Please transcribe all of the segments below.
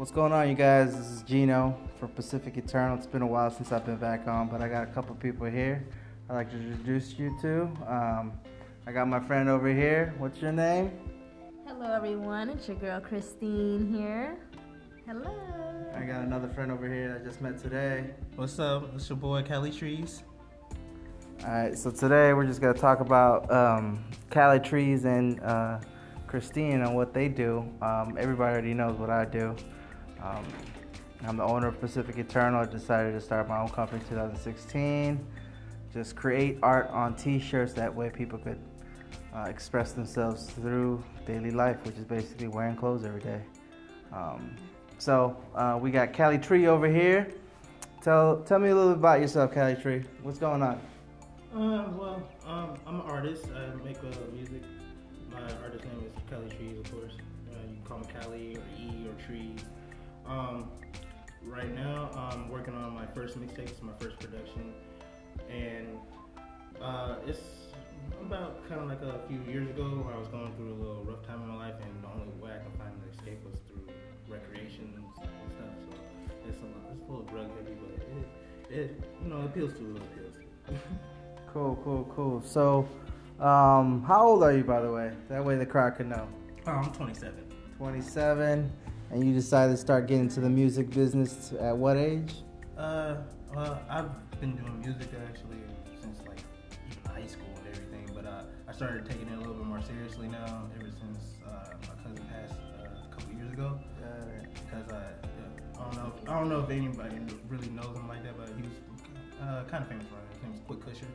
What's going on, you guys? This is Gino from Pacific Eternal. It's been a while since I've been back on, but I got a couple people here I'd like to introduce you to. Um, I got my friend over here. What's your name? Hello, everyone. It's your girl Christine here. Hello. I got another friend over here I just met today. What's up? It's your boy Cali Trees. All right, so today we're just gonna talk about um, Cali Trees and uh, Christine and what they do. Um, everybody already knows what I do. Um, I'm the owner of Pacific Eternal. I decided to start my own company in 2016. Just create art on T-shirts. That way, people could uh, express themselves through daily life, which is basically wearing clothes every day. Um, so uh, we got Cali Tree over here. Tell tell me a little bit about yourself, Cali Tree. What's going on? Uh, well, um, I'm an artist. I make uh, music. My artist name is Cali Trees, of course. Uh, you can call me Cali or E or Trees. Um, right now, I'm working on my first mixtape. It's my first production, and uh, it's about kind of like a few years ago where I was going through a little rough time in my life, and the only way I could find an escape was through recreation and stuff. So it's a, it's a little drug heavy, but it, it you know appeals to it appeals to. Cool, cool, cool. So, um, how old are you, by the way? That way the crowd can know. Oh, I'm 27. 27, and you decided to start getting into the music business at what age? Uh, well, I've been doing music actually since like high school and everything, but uh, I started taking it a little bit more seriously now ever since uh, my cousin passed uh, a couple years ago. Because uh, I don't know, if, I don't know if anybody really knows him like that, but he was uh, kind of famous for it. His name was Quick Cusher.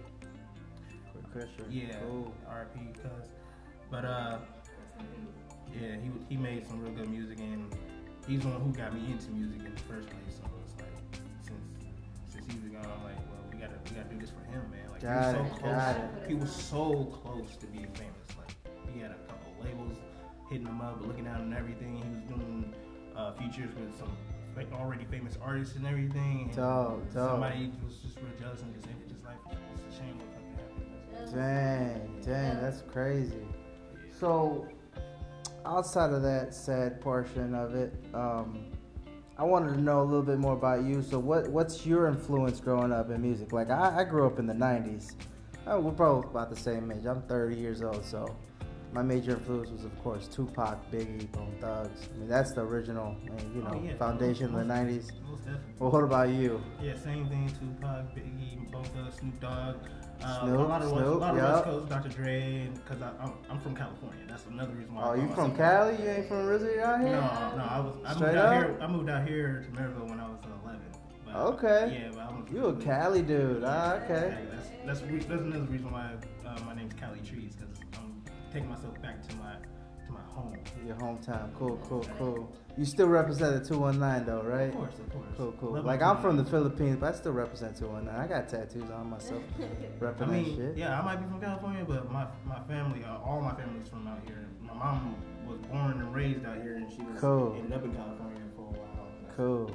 Quick Christian. Yeah, Cool. R.I.P. Cuz. But uh, yeah, he he made some real good music, and he's the one who got me into music in the first place. So it's like since since he was gone, I'm like, well, we gotta we gotta do this for him, man. Like Got he was it, so close. He was so close to being famous. Like he had a couple labels hitting him up, looking at him and everything. He was doing uh, features with some like already famous artists and everything. And Dope, dope. Somebody was just real jealous and just ended his life. It's a shame what fucking happened. Dang, dang, that's crazy. So, outside of that sad portion of it, um, I wanted to know a little bit more about you. So, what what's your influence growing up in music? Like, I, I grew up in the '90s. Oh, we're both about the same age. I'm 30 years old, so my major influence was, of course, Tupac, Biggie, Bone Thugs. I mean, that's the original, uh, you know, Oh, yeah. foundation of the Most- '90s. Most definitely. Well, what about you? Yeah, same thing. Tupac, Biggie, Bone Thugs, Snoop Dogg. Uh, Snoop, a lot of, West, Snoop, a lot of yup. West Coast, Dr. Dre, because I'm, I'm from California. That's another reason why. Oh, you from Cali? You ain't from Rizzy out here? no. No. I was. I Straight moved out up? here. I moved out here to Merrillville when I was 11. But, Okay. Yeah, but I was. You a Cali dude? Ah, okay. Yeah, that's that's, re- that's another reason why uh, my name's Cali Trees because I'm taking myself back to my my home. Your hometown. Cool, cool, cool. You still represent the 219 though, right? Of course, of course. Cool, cool. Love Like I'm from the. Philippines, but I still represent 219. I got tattoos on myself. I mean, shit. yeah, I might be from California, but my my family, uh, all my family's from out here. My mom was born and raised out here, and she was Cool. ended up in California for a while. Cool.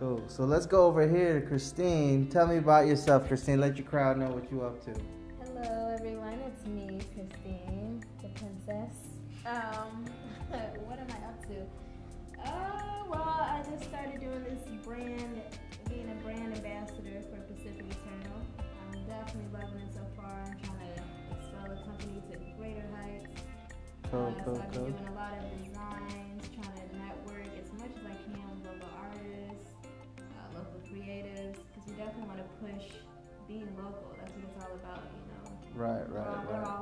Cool. So let's go over here to Christine. Tell me about yourself, Christine. Let your crowd know what you up to. Hello, everyone. It's me, Christine, the princess. Um, what am I up to? Uh, well, I just started doing this brand, being a brand ambassador for Pacific Eternal. I'm definitely loving it so far. I'm trying to expel the company to greater heights. Uh, cool, so I've been doing a lot of designs, trying to network as much as I can with local artists, uh, local creatives, because we definitely want to push being local. That's what it's all about, you know. Right, right, right.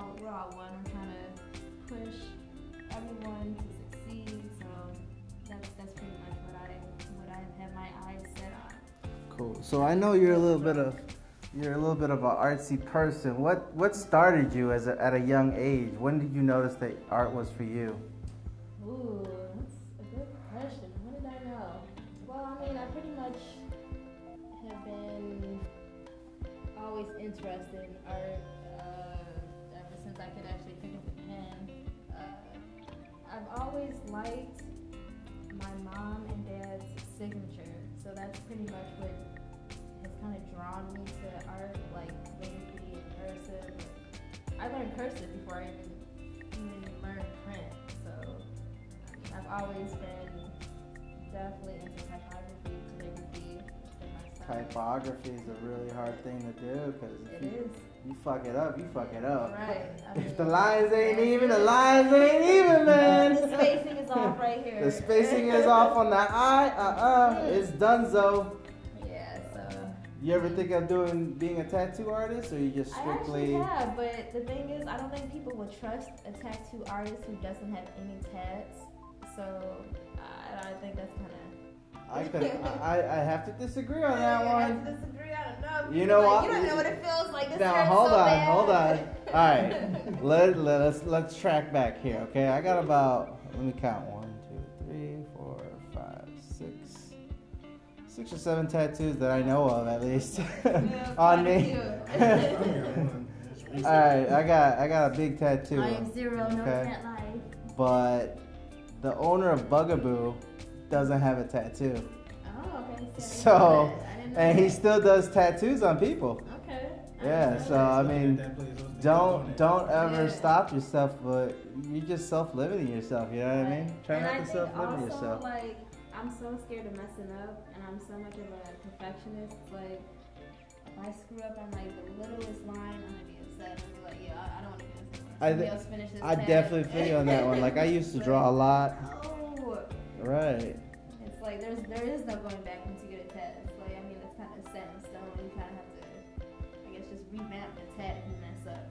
So I know you're a little bit of you're a little bit of an artsy person. What what started you as a, at a young age? When did you notice that art was for you? Ooh, that's a good question. When did I know? Well, I mean, I pretty much have been always interested in art uh, ever since I could actually pick up a pen. Uh, I've always liked my mom and dad's signature, so that's pretty much what kind of drawn me to art, like calligraphy and cursive. I learned cursive before I even even learned print, so I've always been definitely into typography, calligraphy. It's been my style. Typography is a really hard thing to do because if you, you fuck it up, you fuck it up. Right. I If the lines ain't even, the lines ain't even, man. The spacing is off right here. The spacing is off on the eye. Uh uh It's donezo. Yeah. You ever think of doing being a tattoo artist, or you just I actually strictly? have, but the thing is, I don't think people would trust a tattoo artist who doesn't have any tats. So I, I think that's kind of. I could. I, I have to disagree on that I one. have to disagree. I don't know. You know like, what? You don't know what it feels like. This Now hold so on, bad. hold on. All right, let, let us let's track back here. Okay, I got about let me count one, six or seven tattoos that I know of at least Yeah, on me. few. I only got one. It's recent. All right, I got I got a big tattoo, I am zero, no Okay. tat life. but the owner of Bugaboo doesn't have a tattoo, Oh, okay. See, So, know that. I didn't know and he still does tattoos on people. Okay. I Yeah, didn't so. I mean, That place was- Don't don't ever Yeah. stop yourself, but you're just self-limiting yourself. You know what I mean? Try and not I to self-limit yourself. Like, I'm so scared of messing up, and I'm so much of a perfectionist. Like, if I screw up on like the littlest line, I'm gonna be upset. I'm like, yeah, I, I don't want to do this anymore. I Somebody de- else finish this I tab. definitely feel you on that one. Like I used to draw a lot. Oh, Right. it's like there's there is no going back once you get a. It's like I mean it's kind of set in stone. You kind of have to, I guess, just revamp the if you mess up.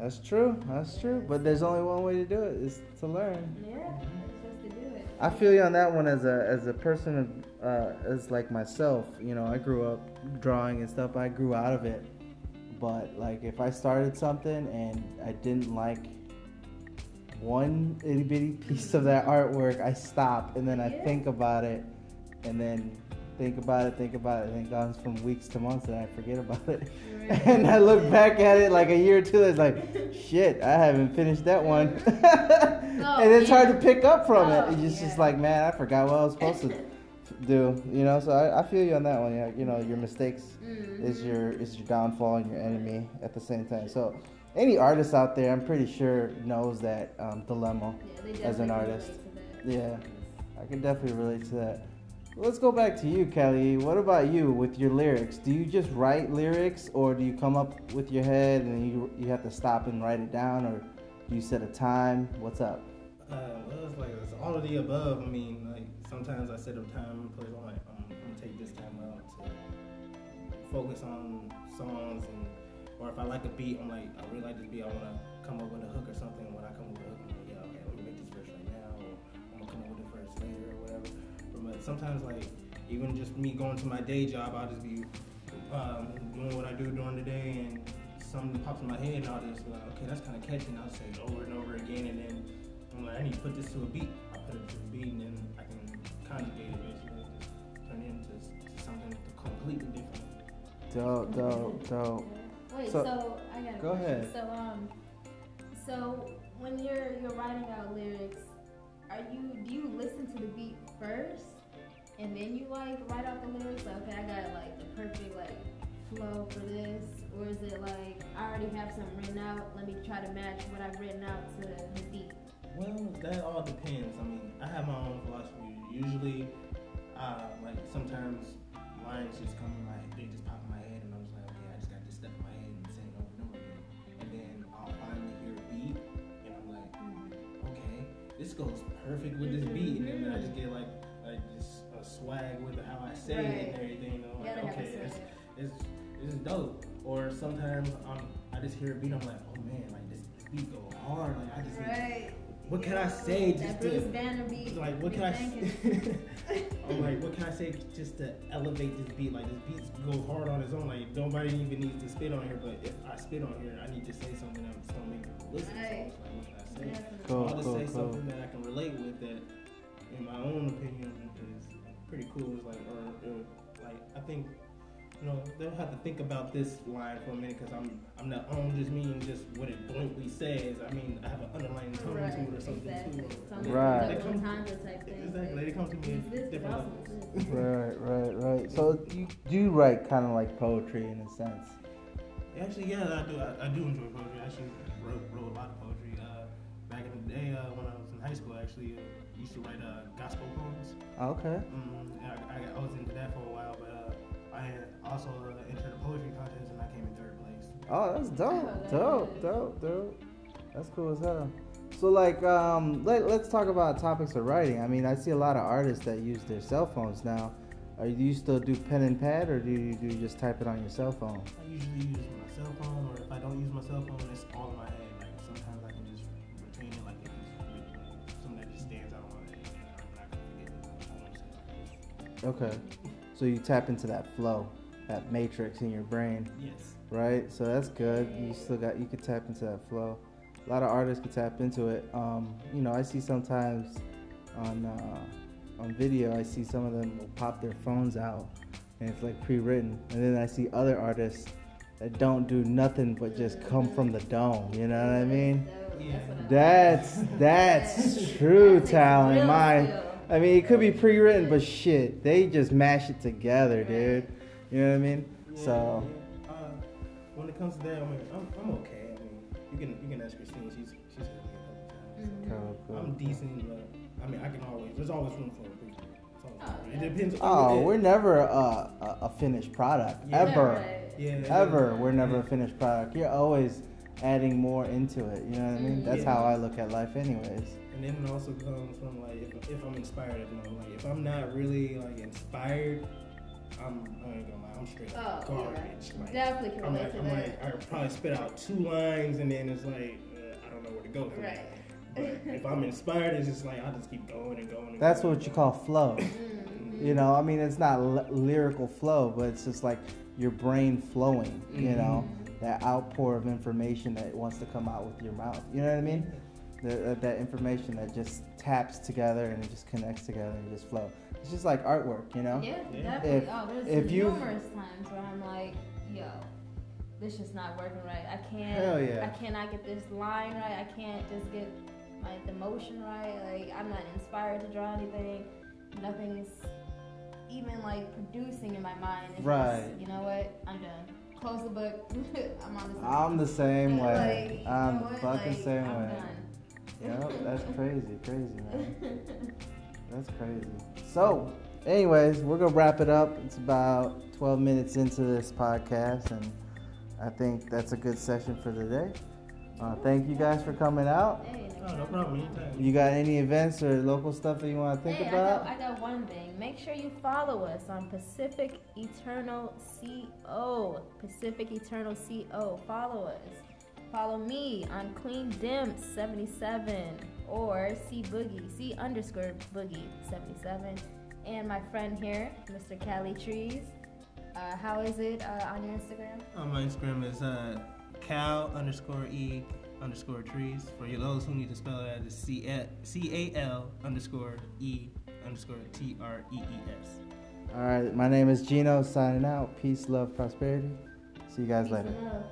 That's true. That's true. But there's only one way to do it is to learn. Yeah, I feel you on that one as a as a person of uh, as like myself. You know, I grew up drawing and stuff. I grew out of it. But like, if I started something and I didn't like one itty bitty piece of that artwork, I stop and then I Yeah. think about it, and then think about it, think about it, and it goes from weeks to months, and I forget about it. Right. And I look back at it like a year or two. It's like, shit, I haven't finished that one. and it's hard to pick up from Oh, it. It's just yeah. like, man, I forgot what I was supposed to do. You know, so I, I feel you on that one. Yeah, you know, your mistakes Mhm. is your is your downfall and your enemy at the same time. So, any artist out there, I'm pretty sure knows that um, dilemma. Yeah, as an artist. relate to that. Yeah. I can definitely relate to that. Let's go back to you, Kelly. What about you with your lyrics? Do you just write lyrics, or do you come up with your head and you you have to stop and write it down, or do you set a time? What's up? Uh, well, it's like it's all of the above. I mean, like sometimes I set a time, place I'm like, I'm, I'm gonna take this time out to focus on songs, and or if I like a beat, I'm like, I really like this beat, I wanna come up with a hook or something. Sometimes, like, even just me going to my day job, I'll just be um, doing what I do during the day, and something pops in my head, and I'll just be like, okay, that's kind of catchy, and I'll say it over and over again, and then I'm like, I need to put this to a beat. I put it to a beat, and then I can conjugate it basically, just turn it into something completely different. Dope, dope, dope. Wait, So- so, I got a go question. ahead. So um, so when you're you're writing out lyrics, are you do you listen to the beat first and then you like write out the lyrics? Like, okay, I got like the perfect like flow for this, or is it like I already have something written out? Let me try to match what I've written out to the beat. Well, that all depends. I mean, I have my own philosophy. Usually, uh, like sometimes lines just come in my they just pop in my head, and I'm just like, okay, I just got this stuff in my head and saying over and over again. And then I'll finally hear a beat, and I'm like, okay, this goes perfect with this beat. And then I just get like like this a swag with how I say it and everything. And I'm You like, okay, it's, it's it's dope. Or sometimes um, I just hear a beat, I'm like, oh man, like this, this beat go hard. Like I just Right. what can I say just That to Banner beat. like what be can I I'm like what can I say just to elevate this beat? Like this beat go hard on its own. Like nobody even needs to spit on here, but if I spit on here, I need to say something that's gonna make people listen. Right. So like what can I say? Definitely. Cool, I'll just cool, say cool. something that I can relate with that, in my own opinion, is pretty cool. It's like or, or like I think. You know, they'll have to think about this line for a minute because I'm I'm not I don't just mean just what it blatantly says. I mean I have an underlying tone Right, to it or something exactly. too. Something Right. They double come- entendre type thing. Exactly, they come to me Use this, at but different also levels. Right, right, right. So you do write kind of like poetry in a sense. Actually, yeah, I do. I, I do enjoy poetry. I actually wrote, wrote a lot of poetry. Uh, back in the day, uh, when I was in high school, actually uh, used to write uh, gospel poems. Okay. Mm, I, I, I was into that for a while, but uh, I also uh, entered a poetry contest and I came in third place. Oh, that's dope, Oh, that dope, is. dope, dope. That's cool as hell. So like, um, let, let's talk about topics of writing. I mean, I see a lot of artists that use their cell phones now. Are do you still do pen and pad, or do you do you just type it on your cell phone? I usually use my cell phone, or if I don't use my cell phone, it's all in my head. Okay. So you tap into that flow, that matrix in your brain. Yes. right? So that's good. You still got you could tap into that flow. A lot of artists could tap into it. Um, you know, I see sometimes on uh, on video, I see some of them will pop their phones out, and it's like pre-written. And then I see other artists that don't do nothing but just come from the dome. You know what I mean? Yeah. That's that's true talent. My, I mean, it could be pre-written, but shit, they just mash it together, dude. You know what I mean? Yeah, So. yeah. Uh, when it comes to that, I mean, I'm, I'm okay. I mean, you can you can ask Christine. She's she's helped me a couple times. Cool, cool, I'm decent, but I mean, I can always. There's always room for improvement. It's always Oh, room. yeah. It depends. Oh, it- we're never a, a, a finished product Yeah. ever, Yeah. ever. We're never a finished product. You're always adding more into it. You know what I mean? Mm. That's Yeah. how I look at life, anyways. And then it also comes from like if, if I'm inspired at the moment. Like if I'm not really like inspired, I'm I ain't gonna lie, I'm straight Oh, up yeah. garbage. Like, Definitely can I'm like, to I'm that. like, I probably spit out two lines and then it's like uh, I don't know where to go from Right. there. But if I'm inspired, it's just like I just keep going and going. And That's going what and you going. call flow. Mhm. You know, I mean, it's not l- lyrical flow, but it's just like your brain flowing. You Mhm. know, that outpour of information that wants to come out with your mouth. You know what I mean? The, uh, that information that just taps together and it just connects together and just flow. It's just like artwork, you know? Yeah, Yeah. definitely. If- oh, there's if you- numerous times where I'm like, yo, this just not working right. I can't. Hell yeah. I cannot get this line right. I can't just get like the motion right. Like I'm not inspired to draw anything. Nothing's even like producing in my mind. It's Right. Just, you know what? I'm done. Close the book. I'm on the. I'm the same Like, way. you I'm know the fucking Like, same I'm way. done. Yep, that's crazy, crazy, man. That's crazy. So, anyways, we're gonna wrap it up. It's about 12 minutes into this podcast, and I think that's a good session for today. Uh, thank you guys for coming out. Hey, Oh, no problem. Anytime. You got any events or local stuff that you want to think hey, about? I got, I got one thing. Make sure you follow us on Pacific Eternal CO. Pacific Eternal CO. Follow us. Follow me on Clean Dimps 77 or C Boogie, C underscore Boogie 77. And my friend here, Mr. Cali Trees. Uh, how is it uh, on your Instagram? On my Instagram is uh, cal underscore e underscore trees. For you those who need to spell it, it's C A C A L underscore e underscore T R E E S. All right, my name is Gino, signing out. Peace, love, prosperity. See you guys Peace later. love.